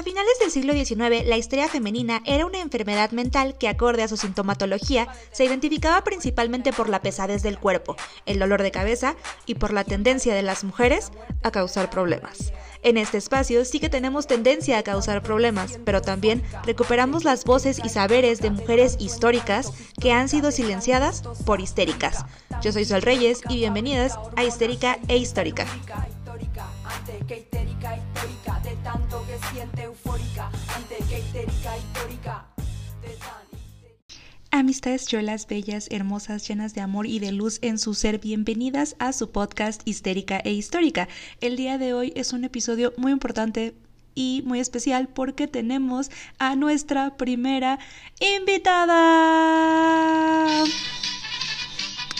Hasta finales del siglo XIX, la histeria femenina era una enfermedad mental que, acorde a su sintomatología, se identificaba principalmente por la pesadez del cuerpo, el dolor de cabeza y por la tendencia de las mujeres a causar problemas. En este espacio sí que tenemos tendencia a causar problemas, pero también recuperamos las voces y saberes de mujeres históricas que han sido silenciadas por histéricas. Yo soy Sol Reyes y bienvenidas a Histérica e Histórica. Amistades cholas, bellas, hermosas, llenas de amor y de luz en su ser, bienvenidas a su podcast Histérica e Histórica. El día de hoy es un episodio muy importante y muy especial porque tenemos a nuestra primera invitada.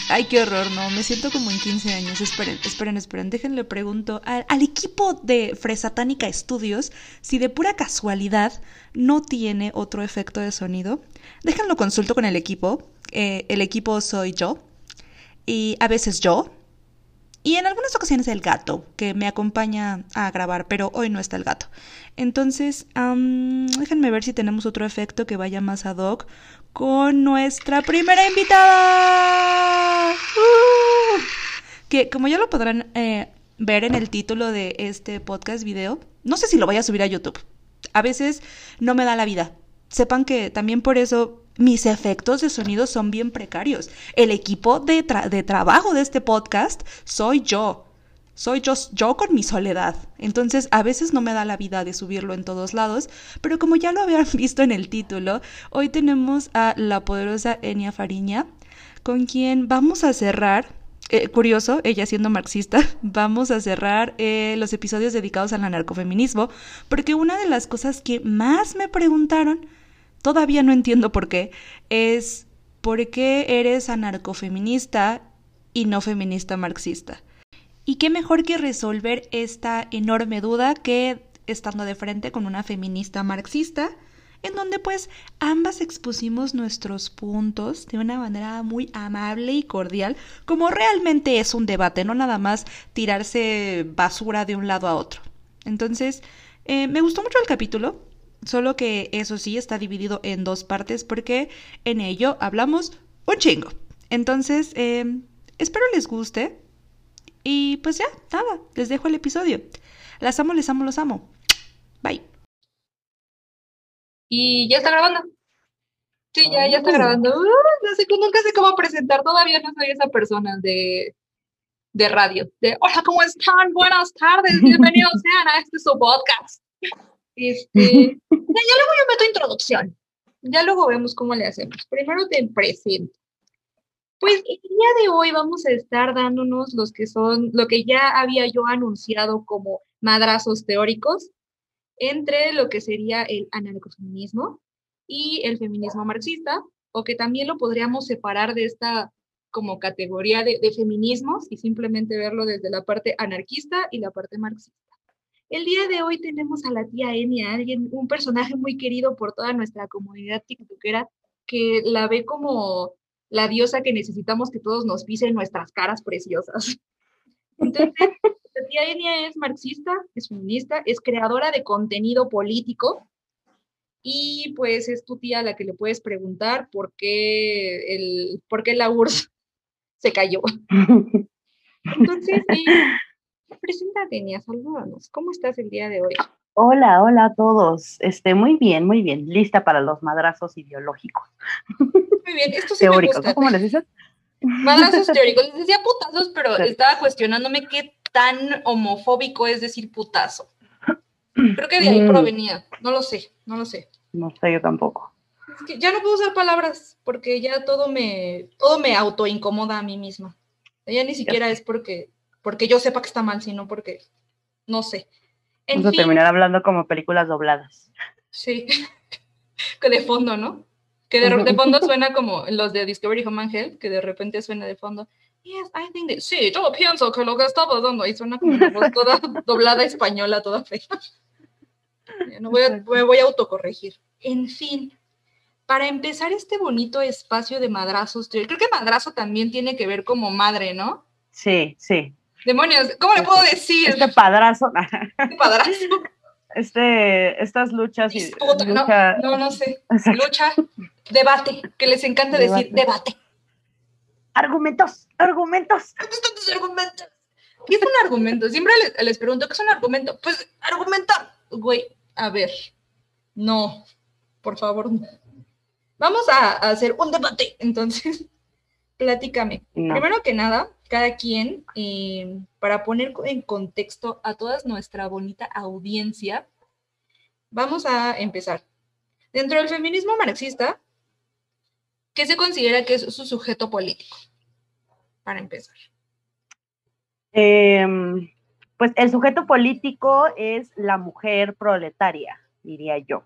Ay, qué horror, no, me siento como en 15 años. Esperen, esperen, esperen. Déjenle pregunto al, equipo de Fresatánica Studios si de pura casualidad no tiene otro efecto de sonido. Déjenlo consulto con el equipo. Eh, el equipo soy yo. Y a veces yo. Y en algunas ocasiones el gato, que me acompaña a grabar, pero hoy no está el gato. Entonces, déjenme ver si tenemos otro efecto que vaya más ad hoc con nuestra primera invitada. ¡Uh! Que como ya lo podrán eh, ver en el título de este podcast video, no sé si lo voy a subir a YouTube. A veces no me da la vida. Sepan que también por eso mis efectos de sonido son bien precarios. El equipo de, de trabajo de este podcast soy yo. Soy yo, yo con mi soledad. Entonces a veces no me da la vida de subirlo en todos lados, pero como ya lo habían visto en el título, hoy tenemos a la poderosa Enia Fariña, con quien vamos a cerrar eh, curioso, ella siendo marxista, vamos a cerrar eh, los episodios dedicados al anarcofeminismo, porque una de las cosas que más me preguntaron, todavía no entiendo por qué, es ¿por qué eres anarcofeminista y no feminista marxista? Y qué mejor que resolver esta enorme duda que estando de frente con una feminista marxista, en donde pues ambas expusimos nuestros puntos de una manera muy amable y cordial, como realmente es un debate, no nada más tirarse basura de un lado a otro. Entonces, eh, me gustó mucho el capítulo, solo que eso sí está dividido en dos partes porque en ello hablamos un chingo. Entonces, eh, espero les guste. Y pues ya, nada, les dejo el episodio. Las amo, les amo, los amo. Bye. Y ya está grabando. Sí, ya, ya está grabando. Uh, no sé, nunca sé cómo presentar, todavía no soy esa persona de, de radio. De, hola, ¿cómo están? Buenas tardes, bienvenidos sean a este su podcast. Este, ya, luego yo meto introducción. Ya luego vemos cómo le hacemos. Primero te presento. Pues el día de hoy vamos a estar dándonos los que son, lo que ya había yo anunciado como madrazos teóricos entre lo que sería el anarcofeminismo y el feminismo marxista, o que también lo podríamos separar de esta como categoría de, de feminismos y simplemente verlo desde la parte anarquista y la parte marxista. El día de hoy tenemos a la tía Enia, alguien, un personaje muy querido por toda nuestra comunidad tiktokera, que la ve como la diosa que necesitamos que todos nos pisen nuestras caras preciosas. Entonces, la tía Enia es marxista, es feminista, es creadora de contenido político y pues es tu tía a la que le puedes preguntar por qué, el, por qué la URSS se cayó. Entonces, eh, preséntate, Enia, salúdanos. ¿Cómo estás el día de hoy? Hola, hola a todos. Este, muy bien, muy bien. Lista para los madrazos ideológicos. Muy bien, esto sí teóricos, me gusta. ¿no? ¿Cómo les dices? Madrazos teóricos. Les decía putazos, pero estaba cuestionándome qué tan homofóbico es decir putazo. Creo que de ahí Mm. provenía. No lo sé, no lo sé. No sé, yo tampoco. Es que ya no puedo usar palabras porque ya todo me, todo me autoincomoda a mí misma. Ya ni siquiera es porque, porque yo sepa que está mal, sino porque no sé. En Vamos a terminar hablando como películas dobladas. sí. que de fondo, ¿no? Que de, de fondo suena como los de Discovery Home and Health, que de repente suena de fondo. Yes, I think that, sí, yo pienso que lo que está pasando y suena como toda doblada española, toda fea. No voy a, me voy a autocorregir. En fin, para empezar este bonito espacio de madrazos, creo que madrazo también tiene que ver como madre, ¿no? Sí, sí. Demonios, ¿cómo le puedo decir? Este padrazo. Este padrazo. este, estas luchas y lucha... no, no, sé. Lucha, debate, que les encanta decir debate. Argumentos, argumentos. argumentos? ¿Qué es un argumento? Siempre les, pregunto, ¿qué es un argumento? Pues argumentar. Güey, a ver, no, por favor, Vamos a, hacer un debate, entonces, platícame. Primero que nada, cada quien, eh, para poner en contexto a toda nuestra bonita audiencia, vamos a empezar. Dentro del feminismo marxista, ¿qué se considera que es su sujeto político? Para empezar. Em, pues el sujeto político es la mujer proletaria, diría yo,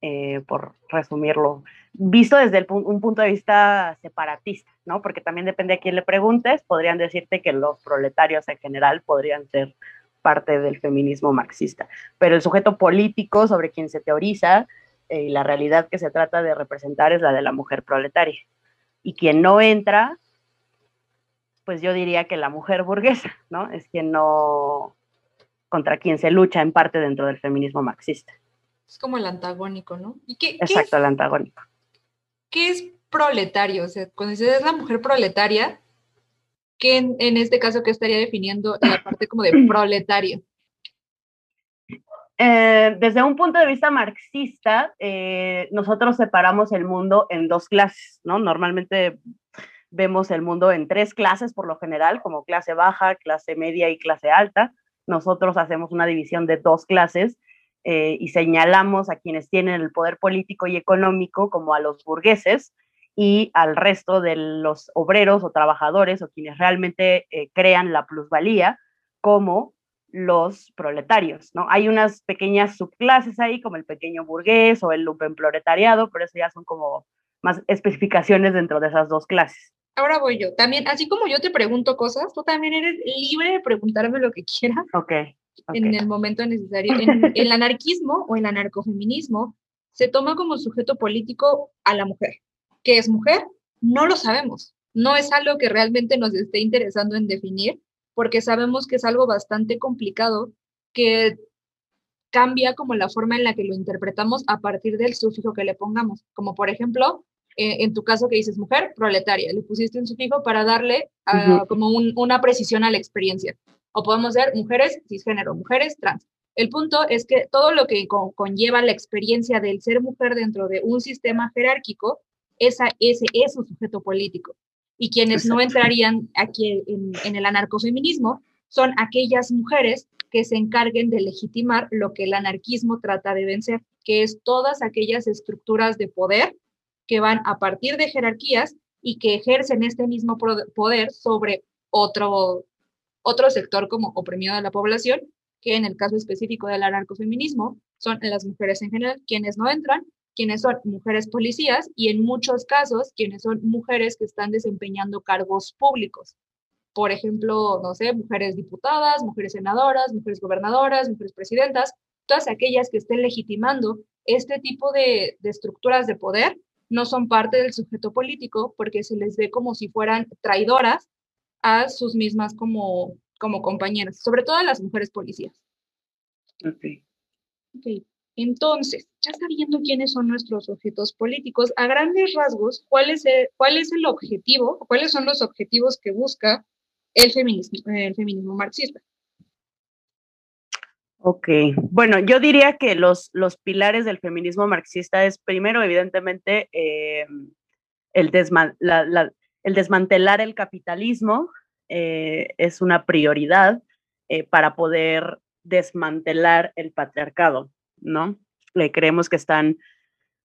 eh, por resumirlo, visto desde un punto de vista separatista, ¿no? Porque también depende a quién le preguntes, podrían decirte que los proletarios en general podrían ser parte del feminismo marxista, pero el sujeto político sobre quien se teoriza eh, y la realidad que se trata de representar es la de la mujer proletaria. Y quien no entra pues yo diría que la mujer burguesa, ¿no? Es quien no, contra quien se lucha en parte dentro del feminismo marxista. Es como el antagónico, ¿no? ¿Y qué, Exacto, el antagónico. ¿Qué es proletario? O sea, cuando dices la mujer proletaria, ¿qué en, este caso qué estaría definiendo la parte como de proletario? Eh, desde un punto de vista marxista, eh, nosotros separamos el mundo en dos clases, ¿no? Normalmente vemos el mundo en tres clases por lo general, como clase baja, clase media y clase alta. Nosotros hacemos una división de dos clases eh, y señalamos a quienes tienen el poder político y económico como a los burgueses y al resto de los obreros o trabajadores o quienes realmente eh, crean la plusvalía como los proletarios, ¿no? Hay unas pequeñas subclases ahí, como el pequeño burgués o el lumpenproletariado, pero eso ya son como más especificaciones dentro de esas dos clases ahora voy yo. También, así como yo te pregunto cosas, tú también eres libre de preguntarme lo que quieras. Ok. En el momento necesario. En el anarquismo o el anarcofeminismo se toma como sujeto político a la mujer. ¿Qué es mujer? No lo sabemos. No es algo que realmente nos esté interesando en definir, porque sabemos que es algo bastante complicado que cambia como la forma en la que lo interpretamos a partir del sufijo que le pongamos. Como por ejemplo, eh, en tu caso que dices mujer, proletaria, le pusiste un sufijo para darle ah, como una precisión a la experiencia. O podemos ser mujeres cisgénero, mujeres trans. El punto es que todo lo que conlleva la experiencia del ser mujer dentro de un sistema jerárquico, esa, ese es un sujeto político. Y quienes no entrarían aquí en, en el anarcofeminismo son aquellas mujeres que se encarguen de legitimar lo que el anarquismo trata de vencer, que es todas aquellas estructuras de poder que van a partir de jerarquías y que ejercen este mismo poder sobre otro, otro sector como oprimido de la población, que en el caso específico del anarcofeminismo son las mujeres en general quienes no entran, quienes son mujeres policías y en muchos casos quienes son mujeres que están desempeñando cargos públicos. Por ejemplo, no sé, mujeres diputadas, mujeres senadoras, mujeres gobernadoras, mujeres presidentas, todas aquellas que estén legitimando este tipo de, de estructuras de poder no son parte del sujeto político porque se les ve como si fueran traidoras a sus mismas como, como compañeras, sobre todo a las mujeres policías. Ok. Ok. Entonces, ya sabiendo quiénes son nuestros objetos políticos, a grandes rasgos, ¿cuál es el, cuál es el objetivo, cuáles son los objetivos que busca el feminismo, el feminismo marxista? Ok, bueno, yo diría que los, los pilares del feminismo marxista es primero, evidentemente, eh, el, el, desmantelar el capitalismo eh, es una prioridad eh, para poder desmantelar el patriarcado, ¿no? creemos que están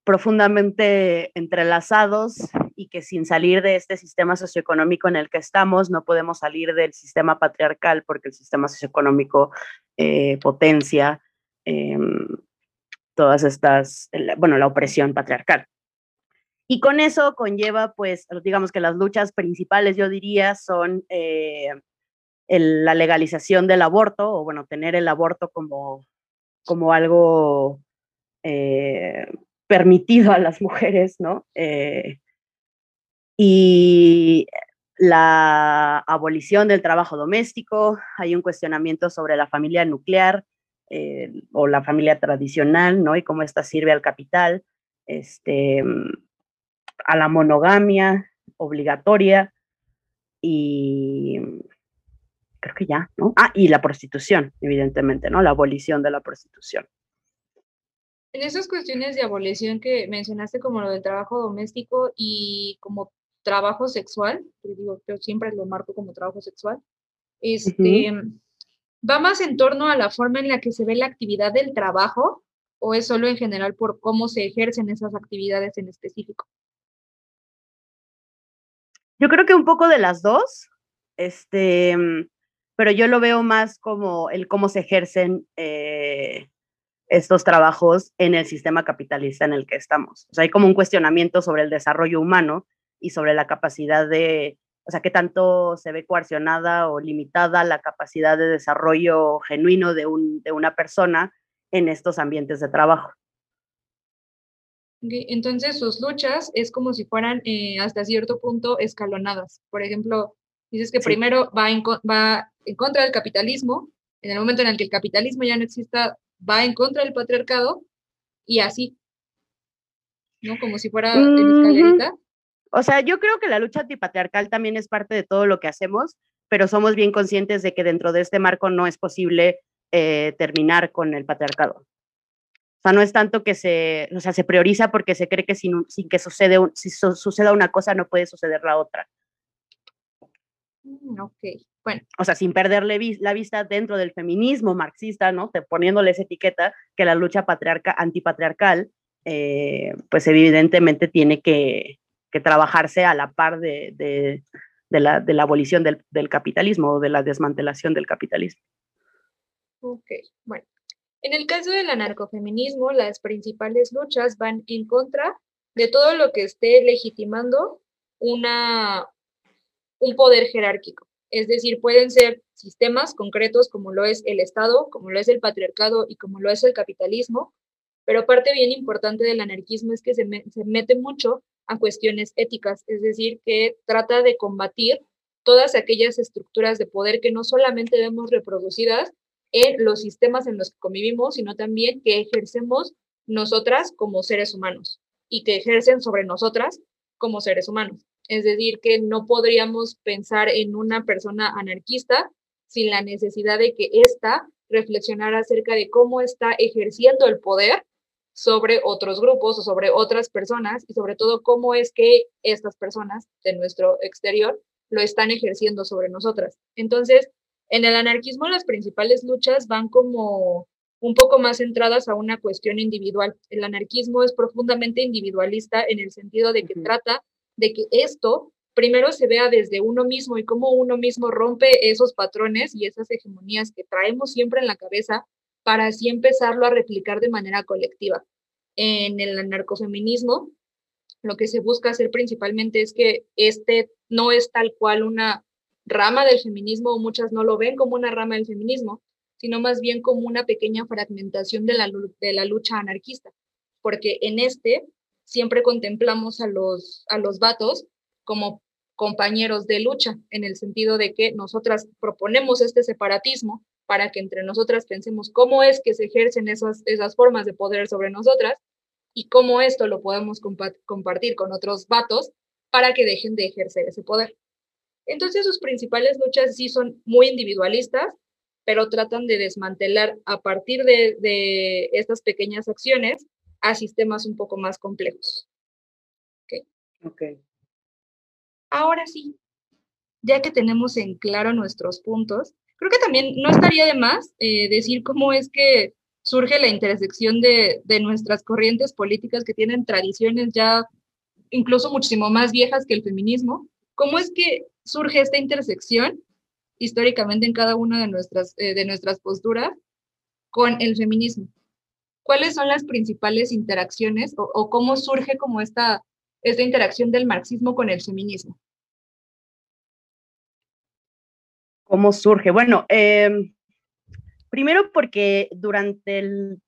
profundamente entrelazados y que sin salir de este sistema socioeconómico en el que estamos, no podemos salir del sistema patriarcal porque el sistema socioeconómico eh, potencia em, todas estas, bueno, la opresión patriarcal. Y con eso conlleva, pues, digamos que las luchas principales, yo diría, son eh, la legalización del aborto, o bueno, tener el aborto como, como algo eh, permitido a las mujeres, ¿no? y la abolición del trabajo doméstico, hay un cuestionamiento sobre la familia nuclear, o la familia tradicional, ¿no? Y cómo esta sirve al capital, este, a la monogamia obligatoria y creo que ya, ¿no? Ah, y la prostitución, evidentemente, ¿no? La abolición de la prostitución. En esas cuestiones de abolición que mencionaste como lo del trabajo doméstico y como trabajo sexual, que digo, yo siempre lo marco como trabajo sexual, este, ¿va más en torno a la forma en la que se ve la actividad del trabajo o es solo en general por cómo se ejercen esas actividades en específico? Yo creo que un poco de las dos, este, pero yo lo veo más como el cómo se ejercen eh, estos trabajos en el sistema capitalista en el que estamos. O sea, hay como un cuestionamiento sobre el desarrollo humano y sobre la capacidad de, o sea, qué tanto se ve coercionada o limitada la capacidad de desarrollo genuino de, un, de una persona en estos ambientes de trabajo. Entonces, sus luchas es como si fueran eh, hasta cierto punto escalonadas. Por ejemplo, dices que primero va en, va en contra del capitalismo, en el momento en el que el capitalismo ya no exista, va en contra del patriarcado y así, ¿no? Como si fuera en escalerita. O sea, yo creo que la lucha antipatriarcal también es parte de todo lo que hacemos, pero somos bien conscientes de que dentro de este marco no es posible eh, terminar con el patriarcado. O sea, no es tanto que se, o sea, se prioriza porque se cree que sin, sin que sucede si suceda una cosa no puede suceder la otra. Mm, ok, bueno. O sea, sin perderle la vista dentro del feminismo marxista, ¿no? Te, poniéndole esa etiqueta que la lucha patriarca, antipatriarcal, eh, pues evidentemente tiene que, que trabajarse a la par de, de, la, de la, abolición del, del, capitalismo o de la desmantelación del capitalismo. Ok, bueno. En el caso del anarcofeminismo, las principales luchas van en contra de todo lo que esté legitimando una, un poder jerárquico. Es decir, pueden ser sistemas concretos como lo es el Estado, como lo es el patriarcado y como lo es el capitalismo, pero parte bien importante del anarquismo es que se, se mete mucho a cuestiones éticas, es decir, que trata de combatir todas aquellas estructuras de poder que no solamente vemos reproducidas en los sistemas en los que convivimos, sino también que ejercemos nosotras como seres humanos y que ejercen sobre nosotras como seres humanos. Es decir, que no podríamos pensar en una persona anarquista sin la necesidad de que ésta reflexionara acerca de cómo está ejerciendo el poder sobre otros grupos o sobre otras personas y sobre todo cómo es que estas personas de nuestro exterior lo están ejerciendo sobre nosotras. Entonces, en el anarquismo las principales luchas van como un poco más centradas a una cuestión individual. El anarquismo es profundamente individualista en el sentido de que trata de que esto primero se vea desde uno mismo y cómo uno mismo rompe esos patrones y esas hegemonías que traemos siempre en la cabeza para así empezarlo a replicar de manera colectiva. En el anarcofeminismo, lo que se busca hacer principalmente es que este no es tal cual una rama del feminismo, o muchas no lo ven como una rama del feminismo, sino más bien como una pequeña fragmentación de la, de la lucha anarquista, porque en este siempre contemplamos a los, a los vatos como compañeros de lucha, en el sentido de que nosotras proponemos este separatismo para que entre nosotras pensemos cómo es que se ejercen esas, esas formas de poder sobre nosotras y cómo esto lo podemos compartir con otros vatos para que dejen de ejercer ese poder. Entonces sus principales luchas sí son muy individualistas, pero tratan de desmantelar a partir de, de estas pequeñas acciones a sistemas un poco más complejos. ¿Okay? ok. Ahora sí, ya que tenemos en claro nuestros puntos, creo que también no estaría de más eh, decir cómo es que surge la intersección de, de, nuestras corrientes políticas que tienen tradiciones ya incluso muchísimo más viejas que el feminismo. ¿Cómo es que surge esta intersección históricamente en cada una de nuestras, eh, de nuestras posturas con el feminismo? ¿Cuáles son las principales interacciones o, cómo surge como esta, esta interacción del marxismo con el feminismo? ¿Cómo surge? Bueno, eh, primero porque durante el,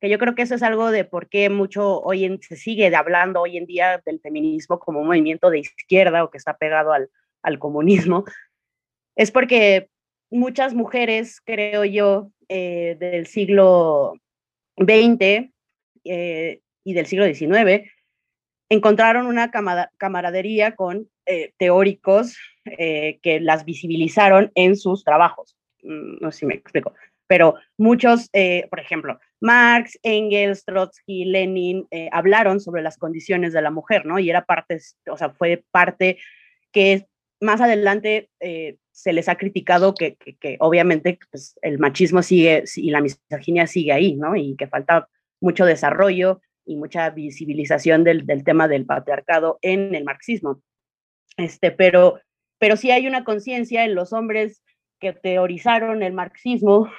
que yo creo que eso es algo de por qué mucho hoy en, se sigue hablando hoy en día del feminismo como un movimiento de izquierda o que está pegado al, al comunismo, es porque muchas mujeres, creo yo, eh, del siglo XX eh, y del siglo XIX encontraron una camaradería con teóricos que las visibilizaron en sus trabajos. Mm, no sé si me explico, pero muchos, por ejemplo, Marx, Engels, Trotsky, Lenin hablaron sobre las condiciones de la mujer, ¿no? Y era parte, o sea, fue parte que más adelante eh, se les ha criticado que, obviamente pues, el machismo sigue y la misoginia sigue ahí, ¿no? Y que falta mucho desarrollo y mucha visibilización del, tema del patriarcado en el marxismo. Este, pero, pero sí hay una conciencia en los hombres que teorizaron el marxismo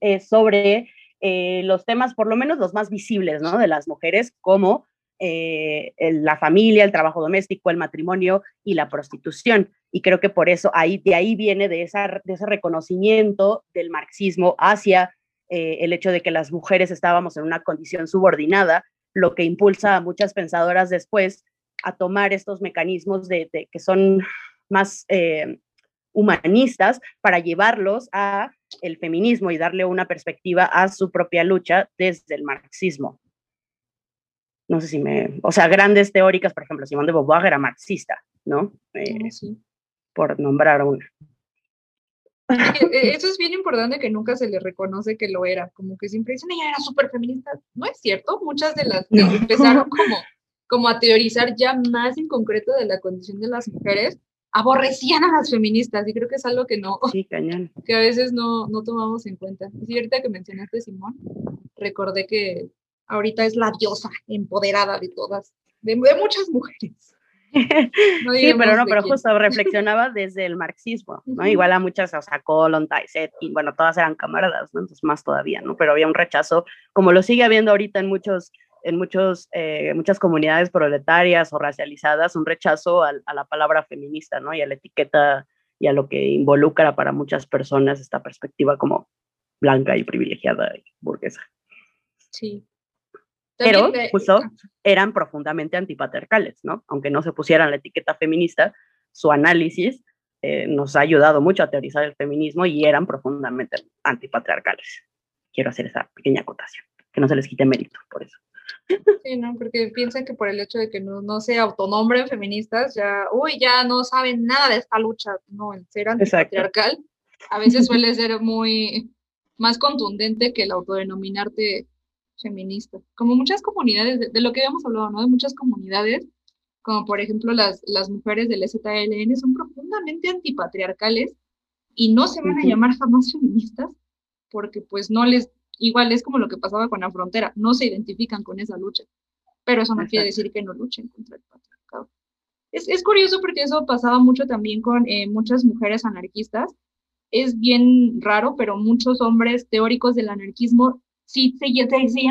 eh, sobre eh, los temas, por lo menos los más visibles, ¿no? De las mujeres, como la familia, el trabajo doméstico, el matrimonio y la prostitución. Y creo que por eso ahí, de ahí viene de, esa, de ese reconocimiento del marxismo hacia eh, el hecho de que las mujeres estábamos en una condición subordinada, lo que impulsa a muchas pensadoras después a tomar estos mecanismos de, que son más eh, humanistas para llevarlos a el feminismo y darle una perspectiva a su propia lucha desde el marxismo. No sé si me, o sea, grandes teóricas, por ejemplo, Simón de Beauvoir era marxista, ¿no? Eh, sí por nombrar una. E, eso es bien importante que nunca se le reconoce que lo era, como que siempre dicen, ella era súper feminista. No es cierto, muchas de las que empezaron como, como a teorizar ya más en concreto de la condición de las mujeres, aborrecían a las feministas y creo que es algo que no, que a veces no, no tomamos en cuenta. Y ahorita que mencionaste Simón, recordé que ahorita es la diosa empoderada de todas, de, de muchas mujeres sí, pero no, pero justo reflexionaba desde el marxismo, ¿no? Igual a muchas, o sea, Colon, Tyset, y bueno, todas eran camaradas, ¿no? Entonces más todavía, ¿no? Pero había un rechazo, como lo sigue habiendo ahorita en muchos, en muchos, eh, muchas comunidades proletarias o racializadas, un rechazo a, a la palabra feminista, ¿no? Y a la etiqueta y a lo que involucra para muchas personas esta perspectiva como blanca y privilegiada y burguesa. Sí, pero justo eran profundamente antipatriarcales, ¿no? Aunque no se pusieran la etiqueta feminista, su análisis eh, nos ha ayudado mucho a teorizar el feminismo y eran profundamente antipatriarcales. Quiero hacer esa pequeña acotación, que no se les quite mérito por eso. Sí, no, porque piensan que por el hecho de que no, no se autonombren feministas, ya, uy, ya no saben nada de esta lucha, no, el ser antipatriarcal a veces suele ser muy más contundente que el autodenominarte feminista, como muchas comunidades, de, lo que habíamos hablado, ¿no? De muchas comunidades, como por ejemplo las, las mujeres del ZLN, son profundamente antipatriarcales y no se van a llamar jamás feministas porque pues no les, igual es como lo que pasaba con la frontera, no se identifican con esa lucha, pero eso no quiere decir que no luchen contra el patriarcado. Es, es curioso porque eso pasaba mucho también con eh, muchas mujeres anarquistas. Es bien raro, pero muchos hombres teóricos del anarquismo sí seguían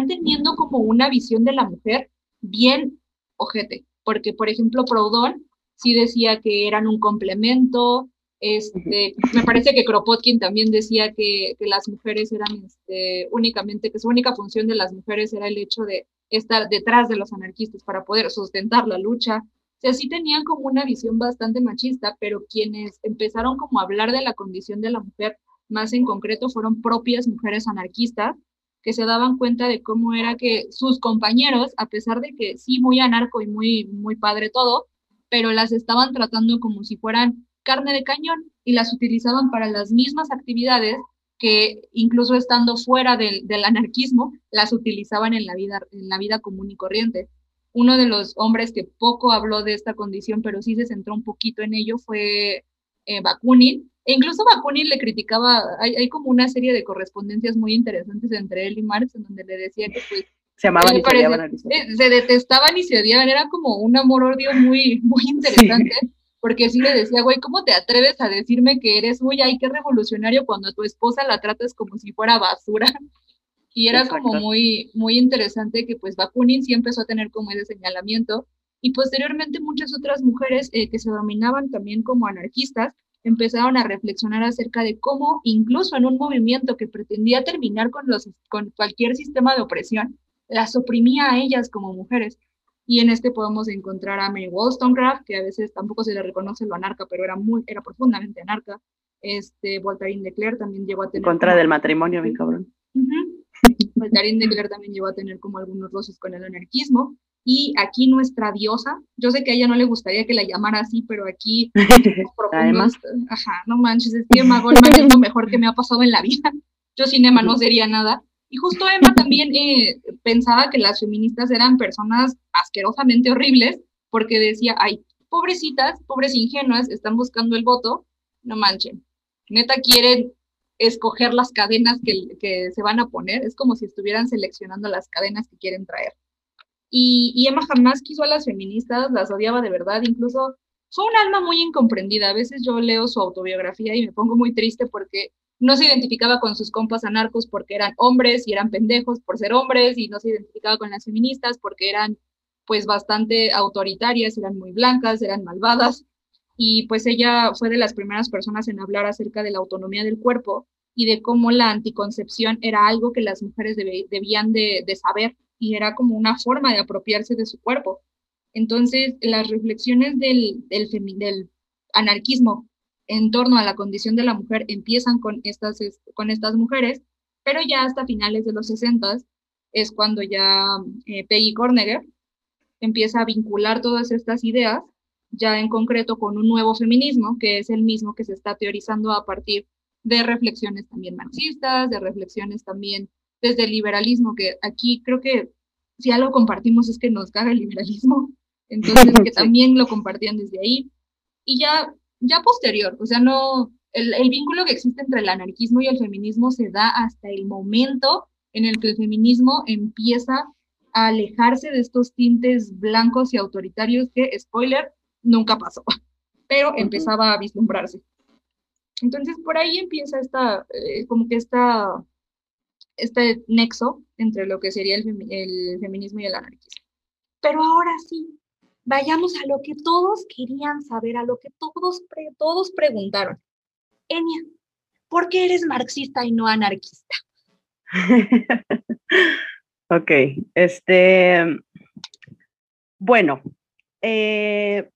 teniendo como una visión de la mujer bien ojete, porque por ejemplo Proudhon sí decía que eran un complemento, este, me parece que Kropotkin también decía que, que las mujeres eran este, únicamente, que su única función de las mujeres era el hecho de estar detrás de los anarquistas para poder sustentar la lucha. O sea, sí tenían como una visión bastante machista, pero quienes empezaron como a hablar de la condición de la mujer más en concreto fueron propias mujeres anarquistas que se daban cuenta de cómo era que sus compañeros, a pesar de que sí, muy anarco y muy, muy padre todo, pero las estaban tratando como si fueran carne de cañón y las utilizaban para las mismas actividades que incluso estando fuera del, del anarquismo, las utilizaban en la, vida, en la vida común y corriente. Uno de los hombres que poco habló de esta condición, pero sí se centró un poquito en ello, fue eh, Bakunin, e incluso Bakunin le criticaba, hay, hay, como una serie de correspondencias muy interesantes entre él y Marx, en donde le decía que pues... Se amaban y se odiaban. Eh, se detestaban y se odiaban, era como un amor-odio muy, muy interesante, porque sí le decía, güey, ¿cómo te atreves a decirme que eres, muy, ay, qué revolucionario cuando a tu esposa la tratas como si fuera basura? Y era como muy, muy interesante que pues Bakunin sí empezó a tener como ese señalamiento, y posteriormente muchas otras mujeres eh, que se dominaban también como anarquistas empezaron a reflexionar acerca de cómo incluso en un movimiento que pretendía terminar con, los, con cualquier sistema de opresión, las oprimía a ellas como mujeres. Y en este podemos encontrar a Mary Wollstonecraft, que a veces tampoco se le reconoce lo anarca, pero era, muy, era profundamente anarca. Este, Voltaire de Clerc también llegó a tener... Contra del matrimonio, mi cabrón. Voltaire de Clerc también llegó a tener como algunos roces con el anarquismo. Y aquí nuestra diosa, yo sé que a ella no le gustaría que la llamara así, pero aquí... Además. Ajá, no manches, es que Emma Goldman es lo mejor que me ha pasado en la vida. Yo sin Emma no sería nada. Y justo Emma también eh, pensaba que las feministas eran personas asquerosamente horribles, porque decía, ay, pobrecitas, pobres ingenuas, están buscando el voto, no manchen. Neta quieren escoger las cadenas que, que se van a poner, es como si estuvieran seleccionando las cadenas que quieren traer. Y, Emma jamás quiso a las feministas, las odiaba de verdad, incluso fue un alma muy incomprendida. A veces yo leo su autobiografía y me pongo muy triste porque no se identificaba con sus compas anarcos porque eran hombres y eran pendejos por ser hombres y no se identificaba con las feministas porque eran pues bastante autoritarias, eran muy blancas, eran malvadas y pues ella fue de las primeras personas en hablar acerca de la autonomía del cuerpo y de cómo la anticoncepción era algo que las mujeres debían de, de saber y era como una forma de apropiarse de su cuerpo. Entonces, las reflexiones del, del, del anarquismo en torno a la condición de la mujer empiezan con estas, con estas mujeres, pero ya hasta finales de los 60 es cuando ya eh, Peggy Corneger empieza a vincular todas estas ideas, ya en concreto con un nuevo feminismo, que es el mismo que se está teorizando a partir de reflexiones también marxistas, de reflexiones también desde el liberalismo, que aquí creo que si algo compartimos es que nos caga el liberalismo, entonces que también lo compartían desde ahí. Y ya, ya posterior, o sea, no, el, el, vínculo que existe entre el anarquismo y el feminismo se da hasta el momento en el que el feminismo empieza a alejarse de estos tintes blancos y autoritarios que, spoiler, nunca pasó, pero empezaba a vislumbrarse. Entonces, por ahí empieza esta, eh, como que esta este nexo entre lo que sería el, feminismo y el anarquismo. Pero ahora sí, vayamos a lo que todos querían saber, a lo que todos, todos preguntaron. Enia, ¿por qué eres marxista y no anarquista? ok, este, bueno, eh,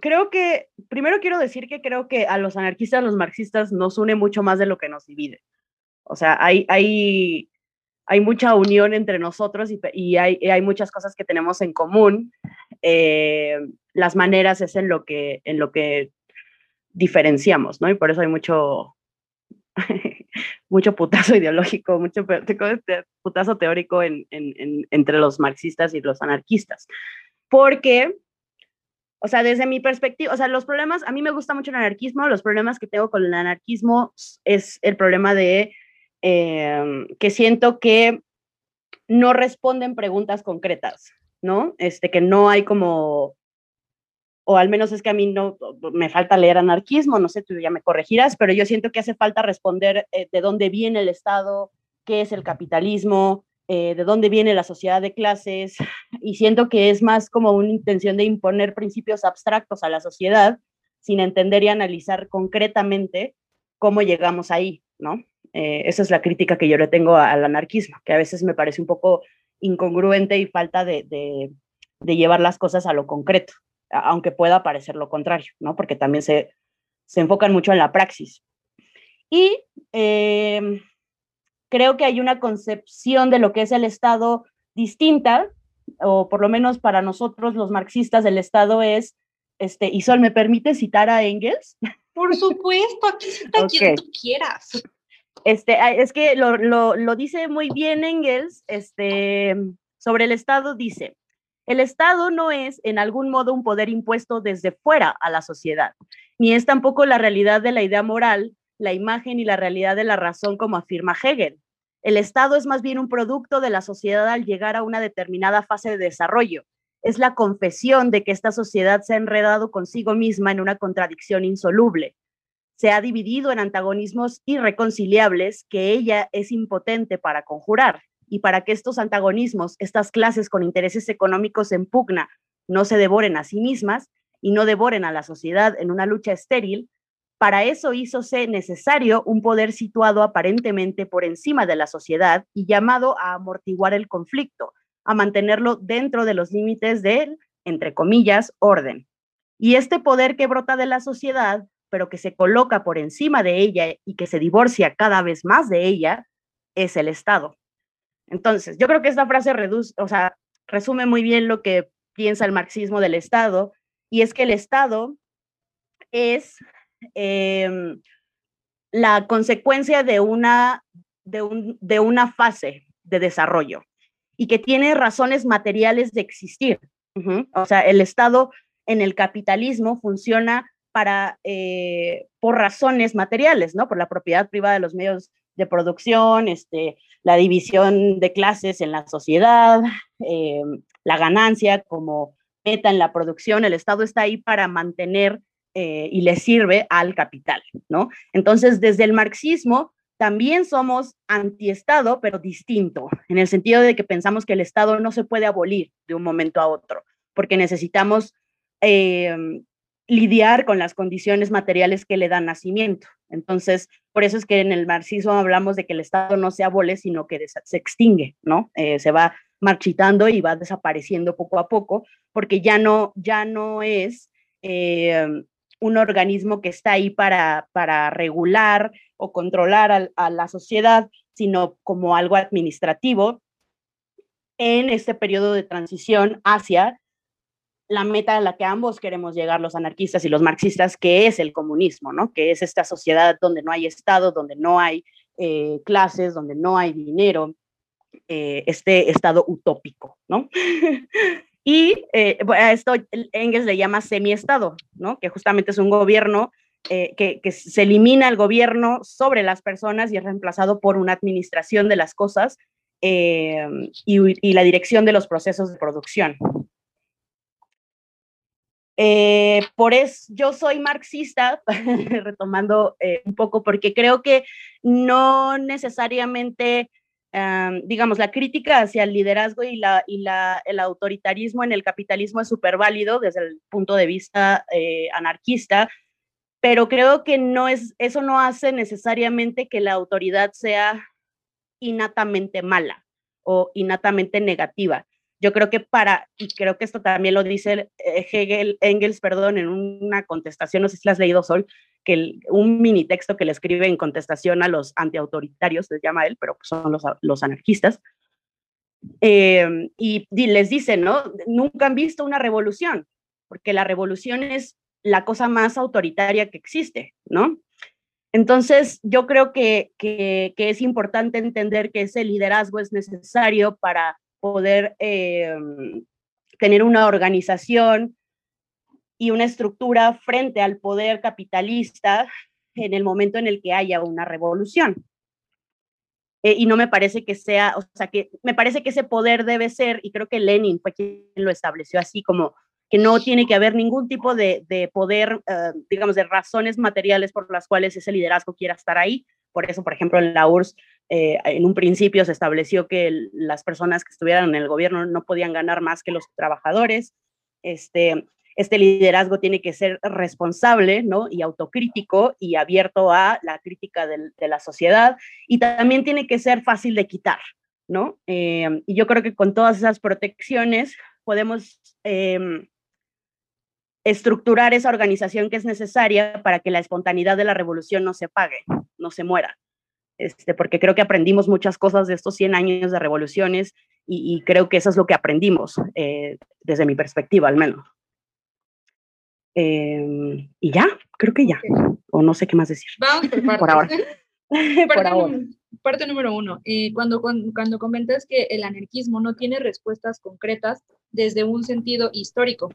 creo que, primero quiero decir que creo que a los anarquistas, los marxistas nos une mucho más de lo que nos divide. O sea, hay, hay, hay mucha unión entre nosotros y, hay, hay, muchas cosas que tenemos en común. Eh, las maneras es en lo que, en lo que diferenciamos, ¿no? Y por eso hay mucho, mucho putazo ideológico, mucho putazo teórico en, en, entre los marxistas y los anarquistas. Porque, o sea, desde mi perspectiva, o sea, los problemas, a mí me gusta mucho el anarquismo, los problemas que tengo con el anarquismo es el problema de Em, que siento que no responden preguntas concretas, ¿no? Este, que no hay como, o al menos es que a mí no, me falta leer anarquismo, no sé, tú ya me corregirás, pero yo siento que hace falta responder eh, de dónde viene el Estado, qué es el capitalismo, eh, de dónde viene la sociedad de clases, y siento que es más como una intención de imponer principios abstractos a la sociedad sin entender y analizar concretamente cómo llegamos ahí, ¿no? Eh, esa es la crítica que yo le tengo al anarquismo, que a veces me parece un poco incongruente y falta de, de, llevar las cosas a lo concreto, aunque pueda parecer lo contrario, ¿no? Porque también se, se enfocan mucho en la praxis. Y em, creo que hay una concepción de lo que es el Estado distinta, o por lo menos para nosotros los marxistas, el Estado es, este, y Sol, ¿me permite citar a Engels? Por supuesto, aquí cita quien tú quieras. Este, es que lo, dice muy bien Engels, este, sobre el Estado dice, el Estado no es en algún modo un poder impuesto desde fuera a la sociedad, ni es tampoco la realidad de la idea moral, la imagen y la realidad de la razón como afirma Hegel. El Estado es más bien un producto de la sociedad al llegar a una determinada fase de desarrollo. Es la confesión de que esta sociedad se ha enredado consigo misma en una contradicción insoluble se ha dividido en antagonismos irreconciliables que ella es impotente para conjurar. Y para que estos antagonismos, estas clases con intereses económicos en pugna, no se devoren a sí mismas y no devoren a la sociedad en una lucha estéril, para eso hízose necesario un poder situado aparentemente por encima de la sociedad y llamado a amortiguar el conflicto, a mantenerlo dentro de los límites del, entre comillas, orden. Y este poder que brota de la sociedad pero que se coloca por encima de ella y que se divorcia cada vez más de ella, es el Estado. Entonces, yo creo que esta frase reduce, o sea, resume muy bien lo que piensa el marxismo del Estado, y es que el Estado es em, la consecuencia de una, de, de una fase de desarrollo y que tiene razones materiales de existir. O sea, el Estado en el capitalismo funciona para, eh, por razones materiales, ¿no? Por la propiedad privada de los medios de producción, este, la división de clases en la sociedad, eh, la ganancia como meta en la producción, el Estado está ahí para mantener eh, y le sirve al capital, ¿no? Entonces, desde el marxismo también somos antiestado, pero distinto, en el sentido de que pensamos que el Estado no se puede abolir de un momento a otro, porque necesitamos em, lidiar con las condiciones materiales que le dan nacimiento. Entonces, por eso es que en el marxismo hablamos de que el Estado no se abole, sino que se extingue, ¿no? Eh, se va marchitando y va desapareciendo poco a poco, porque ya no, ya no es em, un organismo que está ahí para, para regular o controlar a, la sociedad, sino como algo administrativo en este periodo de transición hacia la meta a la que ambos queremos llegar, los anarquistas y los marxistas, que es el comunismo, ¿no? Que es esta sociedad donde no hay Estado, donde no hay eh, clases, donde no hay dinero, eh, este Estado utópico, ¿no? Y eh, a esto Engels le llama semiestado, ¿no? Que justamente es un gobierno que, se elimina el gobierno sobre las personas y es reemplazado por una administración de las cosas y, la dirección de los procesos de producción. Por eso yo soy marxista, retomando un poco, porque creo que no necesariamente digamos, la crítica hacia el liderazgo y, la, y la, el autoritarismo en el capitalismo es súper válido desde el punto de vista eh, anarquista, pero creo que no es, eso no hace necesariamente que la autoridad sea innatamente mala o innatamente negativa. Yo creo que para, y creo que esto también lo dice eh, Hegel, Engels, perdón, en una contestación, no sé si la has leído, Sol, que un mini texto que le escribe en contestación a los antiautoritarios, se llama él, pero son los, anarquistas, eh, y, les dice, ¿no? Nunca han visto una revolución, porque la revolución es la cosa más autoritaria que existe, ¿no? Entonces, yo creo que, que, es importante entender que ese liderazgo es necesario para poder eh, tener una organización y una estructura frente al poder capitalista en el momento en el que haya una revolución. Eh, y no me parece que sea, o sea, que me parece que ese poder debe ser, y creo que Lenin fue quien lo estableció así, como que no tiene que haber ningún tipo de, de poder, eh, digamos, de razones materiales por las cuales ese liderazgo quiera estar ahí. Por eso, por ejemplo, en la URSS, eh, en un principio se estableció que las personas que estuvieran en el gobierno no podían ganar más que los trabajadores. Este, este liderazgo tiene que ser responsable ¿no? y autocrítico y abierto a la crítica de, la sociedad y también tiene que ser fácil de quitar. ¿no? Eh, y yo creo que con todas esas protecciones podemos em, estructurar esa organización que es necesaria para que la espontaneidad de la revolución no se pague, no se muera. Este, porque creo que aprendimos muchas cosas de estos 100 años de revoluciones y, creo que eso es lo que aprendimos, eh, desde mi perspectiva al menos. Em, y ya, creo que ya. O no sé qué más decir. Vamos por, ahora. parte, Número, uno. Eh, cuando, cuando, cuando comentas que el anarquismo no tiene respuestas concretas desde un sentido histórico,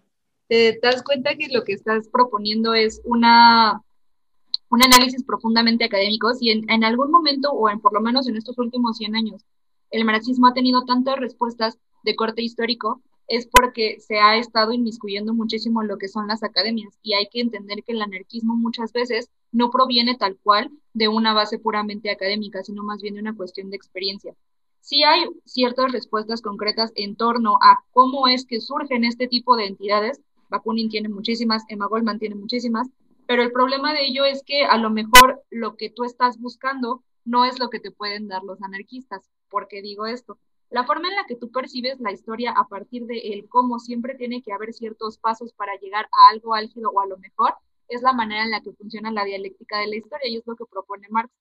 te das cuenta que lo que estás proponiendo es una, un análisis profundamente académico y en, en algún momento, o en, por lo menos en estos últimos 100 años, el marxismo ha tenido tantas respuestas de corte histórico es porque se ha estado inmiscuyendo muchísimo en lo que son las academias y hay que entender que el anarquismo muchas veces no proviene tal cual de una base puramente académica, sino más bien de una cuestión de experiencia. Sí hay ciertas respuestas concretas en torno a cómo es que surgen este tipo de entidades. Bakunin tiene muchísimas, Emma Goldman tiene muchísimas, pero el problema de ello es que a lo mejor lo que tú estás buscando no es lo que te pueden dar los anarquistas. ¿Por qué digo esto? La forma en la que tú percibes la historia a partir de el cómo siempre tiene que haber ciertos pasos para llegar a algo álgido o a lo mejor, es la manera en la que funciona la dialéctica de la historia y es lo que propone Marx.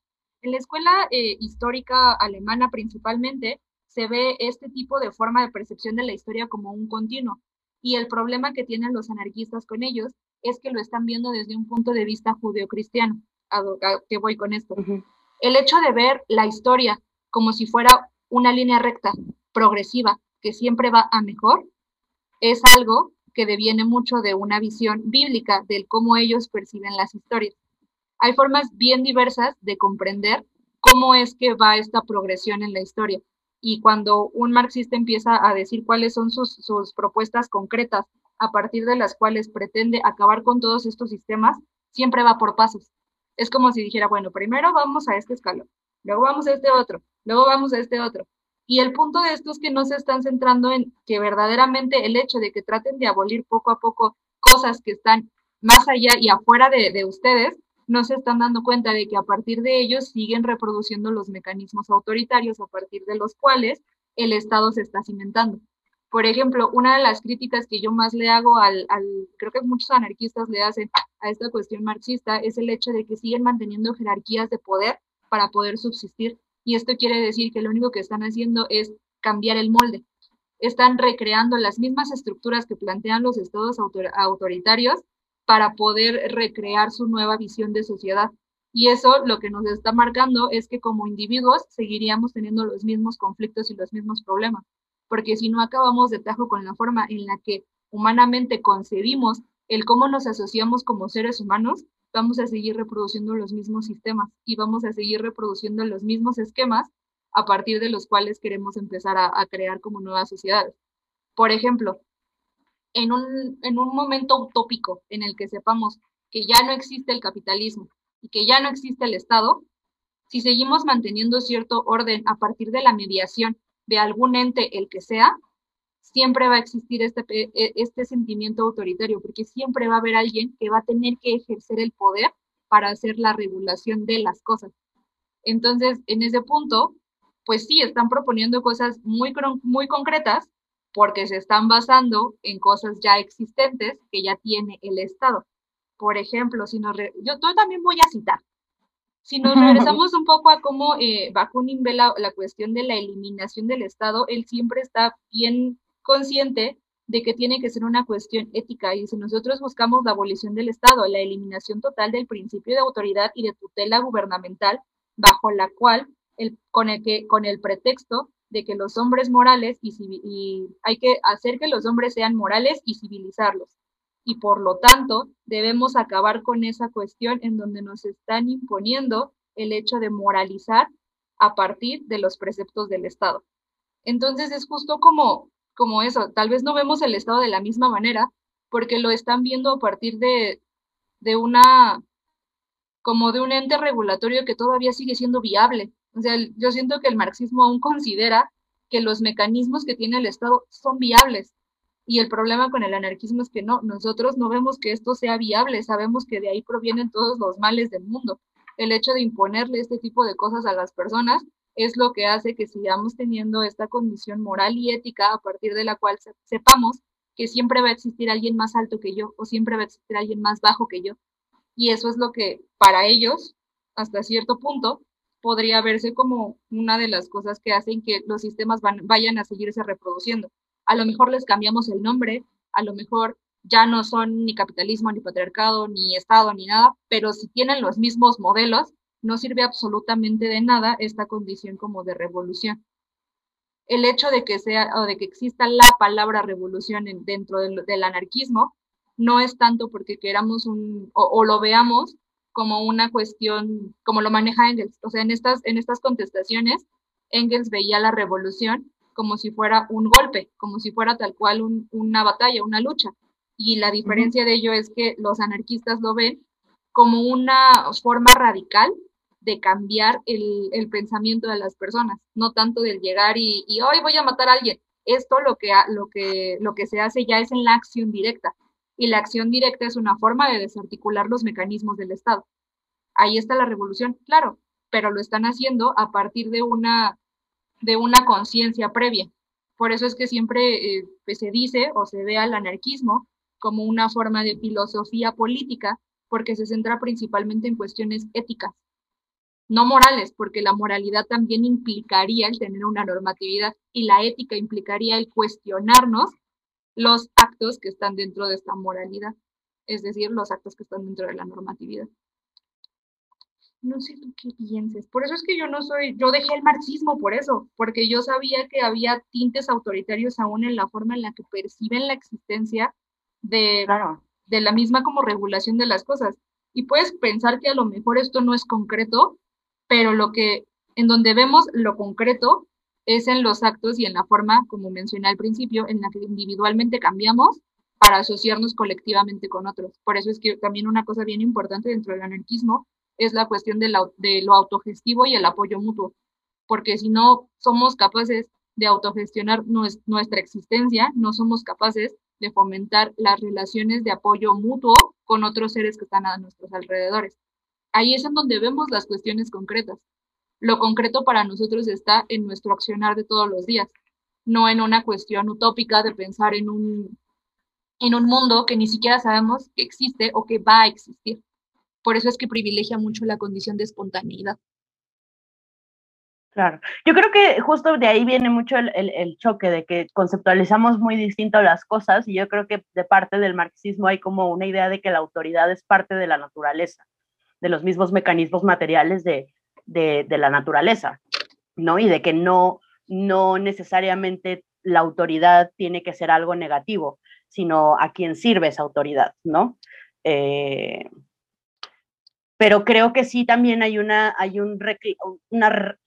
En la escuela eh, histórica alemana principalmente se ve este tipo de forma de percepción de la historia como un continuo y el problema que tienen los anarquistas con ellos es que lo están viendo desde un punto de vista judeocristiano. ¿A, a qué voy con esto? El hecho de ver la historia como si fuera una línea recta, progresiva, que siempre va a mejor, es algo que deviene mucho de una visión bíblica del cómo ellos perciben las historias. Hay formas bien diversas de comprender cómo es que va esta progresión en la historia. Y cuando un marxista empieza a decir cuáles son sus, propuestas concretas a partir de las cuales pretende acabar con todos estos sistemas, siempre va por pasos. Es como si dijera, bueno, primero vamos a este escalón, luego vamos a este otro, luego vamos a este otro. Y el punto de esto es que no se están centrando en que verdaderamente el hecho de que traten de abolir poco a poco cosas que están más allá y afuera de ustedes, no se están dando cuenta de que a partir de ellos siguen reproduciendo los mecanismos autoritarios a partir de los cuales el Estado se está cimentando. Por ejemplo, una de las críticas que yo más le hago al, creo que muchos anarquistas le hacen a esta cuestión marxista, es el hecho de que siguen manteniendo jerarquías de poder para poder subsistir. Y esto quiere decir que lo único que están haciendo es cambiar el molde. Están recreando las mismas estructuras que plantean los estados autor autoritarios para poder recrear su nueva visión de sociedad. Y eso lo que nos está marcando es que como individuos seguiríamos teniendo los mismos conflictos y los mismos problemas, porque si no acabamos de tajo con la forma en la que humanamente concebimos el cómo nos asociamos como seres humanos, vamos a seguir reproduciendo los mismos sistemas y vamos a seguir reproduciendo los mismos esquemas a partir de los cuales queremos empezar a, crear como nuevas sociedades. Por ejemplo, en un, en un momento utópico en el que sepamos que ya no existe el capitalismo y que ya no existe el Estado, si seguimos manteniendo cierto orden a partir de la mediación de algún ente, el que sea, siempre va a existir este, e, este sentimiento autoritario, porque siempre va a haber alguien que va a tener que ejercer el poder para hacer la regulación de las cosas. Entonces, en ese punto, pues sí, están proponiendo cosas muy, muy concretas, porque se están basando en cosas ya existentes que ya tiene el Estado. Por ejemplo, si nos yo, también voy a citar. Si nos regresamos un poco a cómo eh, Bakunin ve la, la cuestión de la eliminación del Estado, él siempre está bien consciente de que tiene que ser una cuestión ética y si nosotros buscamos la abolición del Estado, la eliminación total del principio de autoridad y de tutela gubernamental bajo la cual, el, con, el que, con el pretexto de que los hombres morales y, y hay que hacer que los hombres sean morales y civilizarlos. Y por lo tanto, debemos acabar con esa cuestión en donde nos están imponiendo el hecho de moralizar a partir de los preceptos del Estado. Entonces es justo como, como eso, tal vez no vemos el Estado de la misma manera porque lo están viendo a partir de, de una, como de un ente regulatorio que todavía sigue siendo viable, o sea, yo siento que el marxismo aún considera que los mecanismos que tiene el Estado son viables. Y el problema con el anarquismo es que no, nosotros no vemos que esto sea viable, sabemos que de ahí provienen todos los males del mundo. El hecho de imponerle este tipo de cosas a las personas es lo que hace que sigamos teniendo esta condición moral y ética a partir de la cual sepamos que siempre va a existir alguien más alto que yo o siempre va a existir alguien más bajo que yo. Y eso es lo que para ellos, hasta cierto punto, podría verse como una de las cosas que hacen que los sistemas vayan a seguirse reproduciendo. A lo mejor les cambiamos el nombre, a lo mejor ya no son ni capitalismo, ni patriarcado, ni Estado, ni nada, pero si tienen los mismos modelos, no sirve absolutamente de nada esta condición como de revolución. El hecho de que sea o de que exista la palabra revolución dentro del, anarquismo no es tanto porque queramos o lo veamos como una cuestión, como lo maneja Engels. O sea, en estas, en estas contestaciones, Engels veía la revolución como si fuera un golpe, como si fuera tal cual una batalla, una lucha. Y la diferencia de ello es que los anarquistas lo ven como una forma radical de cambiar el, el pensamiento de las personas, no tanto del llegar y, y hoy voy a matar a alguien. Esto lo que, lo, que, lo que se hace ya es en la acción directa y la acción directa es una forma de desarticular los mecanismos del Estado. Ahí está la revolución, claro, pero lo están haciendo a partir de una, de una conciencia previa. Por eso es que siempre eh, pues, se dice o se ve al anarquismo como una forma de filosofía política porque se centra principalmente en cuestiones éticas, no morales, porque la moralidad también implicaría el tener una normatividad y la ética implicaría el cuestionarnos los actos que están dentro de esta moralidad, es decir, los actos que están dentro de la normatividad. No sé tú qué pienses. Por eso es que yo no soy, yo dejé el marxismo por eso, porque yo sabía que había tintes autoritarios aún en la forma en la que perciben la existencia de, de la misma como regulación de las cosas. Y puedes pensar que a lo mejor esto no es concreto, pero lo que, en donde vemos lo concreto es en los actos y en la forma, como mencioné al principio, en la que individualmente cambiamos para asociarnos colectivamente con otros. Por eso es que también una cosa bien importante dentro del anarquismo es la cuestión de, de lo autogestivo y el apoyo mutuo, porque si no somos capaces de autogestionar nuestra existencia, no somos capaces de fomentar las relaciones de apoyo mutuo con otros seres que están a nuestros alrededores. Ahí es en donde vemos las cuestiones concretas. Lo concreto para nosotros está en nuestro accionar de todos los días, no en una cuestión utópica de pensar en un, en un mundo que ni siquiera sabemos que existe o que va a existir. Por eso es que privilegia mucho la condición de espontaneidad. Claro, yo creo que justo de ahí viene mucho el, el, choque de que conceptualizamos muy distinto las cosas y yo creo que de parte del marxismo hay como una idea de que la autoridad es parte de la naturaleza, de los mismos mecanismos materiales de, de, la naturaleza, ¿no? Y de que no, no necesariamente la autoridad tiene que ser algo negativo, sino a quien sirve esa autoridad, ¿no? Eh, pero creo que sí también hay una, hay un, una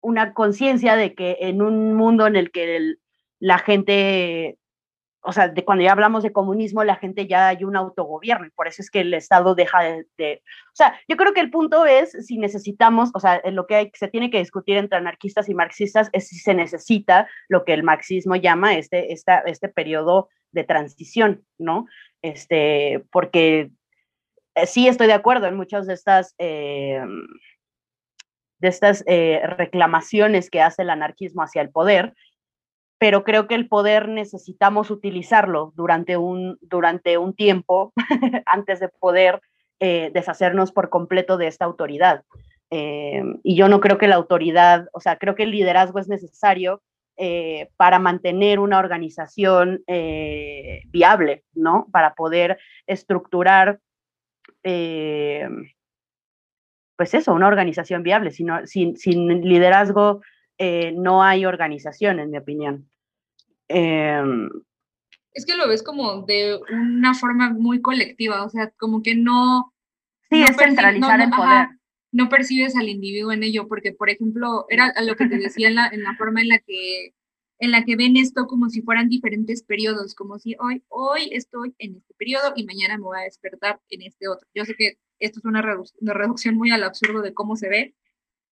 una conciencia de que en un mundo en el que la gente, o sea, cuando ya hablamos de comunismo, la gente ya hay un autogobierno y por eso es que el Estado deja de, o sea, yo creo que el punto es si necesitamos, o sea, lo que se tiene que discutir entre anarquistas y marxistas es si se necesita lo que el marxismo llama este, esta, este periodo de transición, ¿no? Este, porque eh, sí estoy de acuerdo en muchas de estas... Eh, de estas eh, reclamaciones que hace el anarquismo hacia el poder, pero creo que el poder necesitamos utilizarlo durante un, durante un tiempo antes de poder eh, deshacernos por completo de esta autoridad. Eh, y yo no creo que la autoridad, o sea, creo que el liderazgo es necesario para mantener una organización viable, ¿no? Para poder estructurar pues eso, una organización viable. Sin, sin liderazgo eh, no hay organización, en mi opinión. Em, es que lo ves como de una forma muy colectiva, o sea, como que no... Sí, es centralizar el poder. no percibes al individuo en ello, porque, por ejemplo, era lo que te decía en la, en la forma en la que en la que ven esto como si fueran diferentes periodos, como si hoy, hoy estoy en este periodo y mañana me voy a despertar en este otro. Yo sé que esto es una, reducción muy al absurdo de cómo se ve,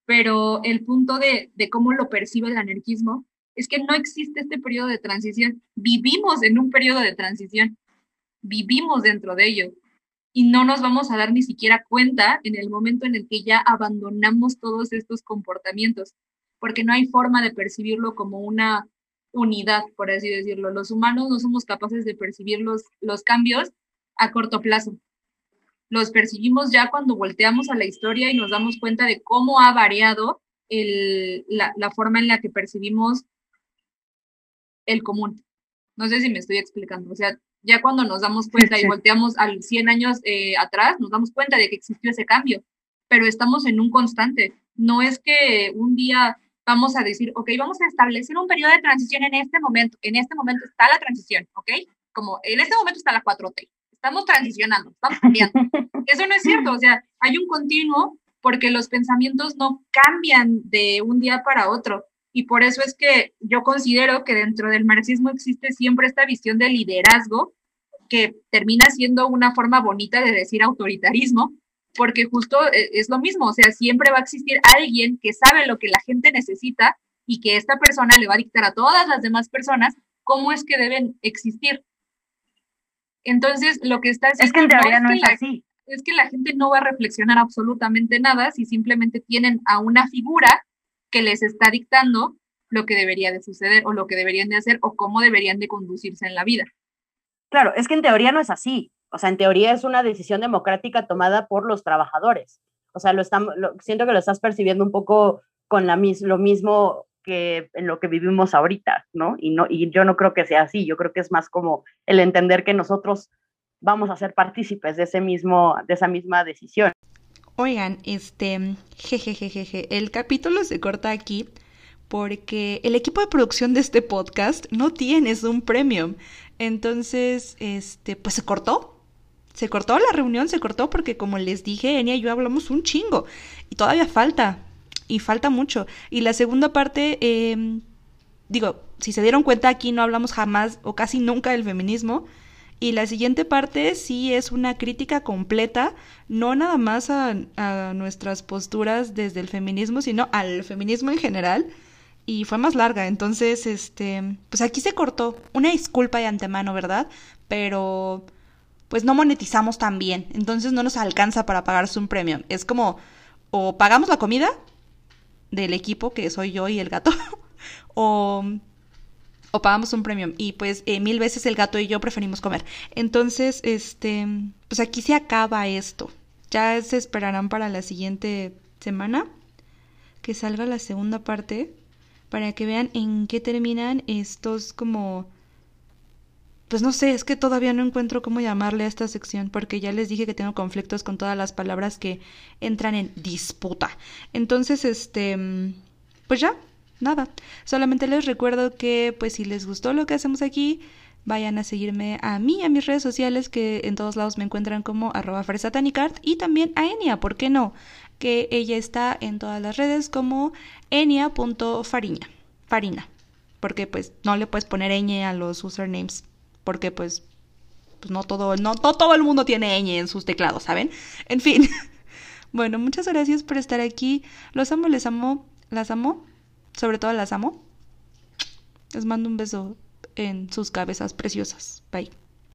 pero el punto de, cómo lo percibe el anarquismo es que no existe este periodo de transición. Vivimos en un periodo de transición, vivimos dentro de ello y no nos vamos a dar ni siquiera cuenta en el momento en el que ya abandonamos todos estos comportamientos, porque no hay forma de percibirlo como una unidad, por así decirlo. Los humanos no somos capaces de percibir los, los cambios a corto plazo los percibimos ya cuando volteamos a la historia y nos damos cuenta de cómo ha variado la, forma en la que percibimos el común. No sé si me estoy explicando. O sea, ya cuando nos damos cuenta y volteamos al 100 años eh, atrás, nos damos cuenta de que existió ese cambio, pero estamos en un constante. No es que un día vamos a decir, ok, vamos a establecer un periodo de transición en este momento. En este momento está la transición, ¿ok? Como en este momento está la 4T estamos transicionando, estamos cambiando. Eso no es cierto, o sea, hay un continuo porque los pensamientos no cambian de un día para otro. Y por eso es que yo considero que dentro del marxismo existe siempre esta visión de liderazgo que termina siendo una forma bonita de decir autoritarismo, porque justo eh, es lo mismo, o sea, siempre va a existir alguien que sabe lo que la gente necesita y que esta persona le va a dictar a todas las demás personas cómo es que deben existir. Entonces, lo que está es que en teoría no, es, así. Es que la gente no va a reflexionar absolutamente nada si simplemente tienen a una figura que les está dictando lo que debería de suceder o lo que deberían de hacer o cómo deberían de conducirse en la vida. Claro, es que en teoría no es así. o sea, en teoría es una decisión democrática tomada por los trabajadores. O sea, lo estamos, siento que lo estás percibiendo un poco con la, lo mismo que en lo que vivimos ahorita, ¿no? Y, no, y yo no creo que sea así, yo creo que es más como el entender que nosotros vamos a ser partícipes de, ese mismo, de esa misma decisión. Oigan, este, jejejeje, el capítulo se corta aquí porque el equipo de producción de este podcast no tiene un Premium. Entonces, este, pues se cortó. Se cortó la reunión, se cortó porque como les dije, Enia y yo hablamos un chingo. Y todavía falta. Y falta mucho. Y la segunda parte, eh, digo, si se dieron cuenta, aquí no hablamos jamás o casi nunca del feminismo. Y la siguiente parte sí es una crítica completa, no nada más a, a, nuestras posturas desde el feminismo, sino al feminismo en general. Y fue más larga, entonces, este, pues aquí se cortó. Una disculpa de antemano, ¿verdad? Pero, pues no monetizamos tan bien, entonces no nos alcanza para pagarse un premio. Es como, o pagamos la comida del equipo, que soy yo y el gato, o o pagamos un premium y pues eh, mil veces el gato y yo preferimos comer. Entonces, este, pues aquí se acaba esto. Ya se esperarán para la siguiente semana que salga la segunda parte para que vean en qué terminan estos como pues no sé, es que todavía no encuentro cómo llamarle a esta sección porque ya les dije que tengo conflictos con todas las palabras que entran en disputa. Entonces, este, pues ya, nada. Solamente les recuerdo que pues si les gustó lo que hacemos aquí, vayan a seguirme a mí, a mis redes sociales, que en todos lados me encuentran como arroba fresatanicart, y también a Enia, ¿por qué no? Que ella está en todas las redes como enia.fariña, farina, porque pues no le puedes poner ñ a los usernames, porque pues, pues no todo, no, no todo el mundo tiene ñ en sus teclados, ¿saben? En fin. Bueno, muchas gracias por estar aquí. Los amo, les amo, las amo. Sobre todo las amo. Les mando un beso en sus cabezas preciosas. Bye.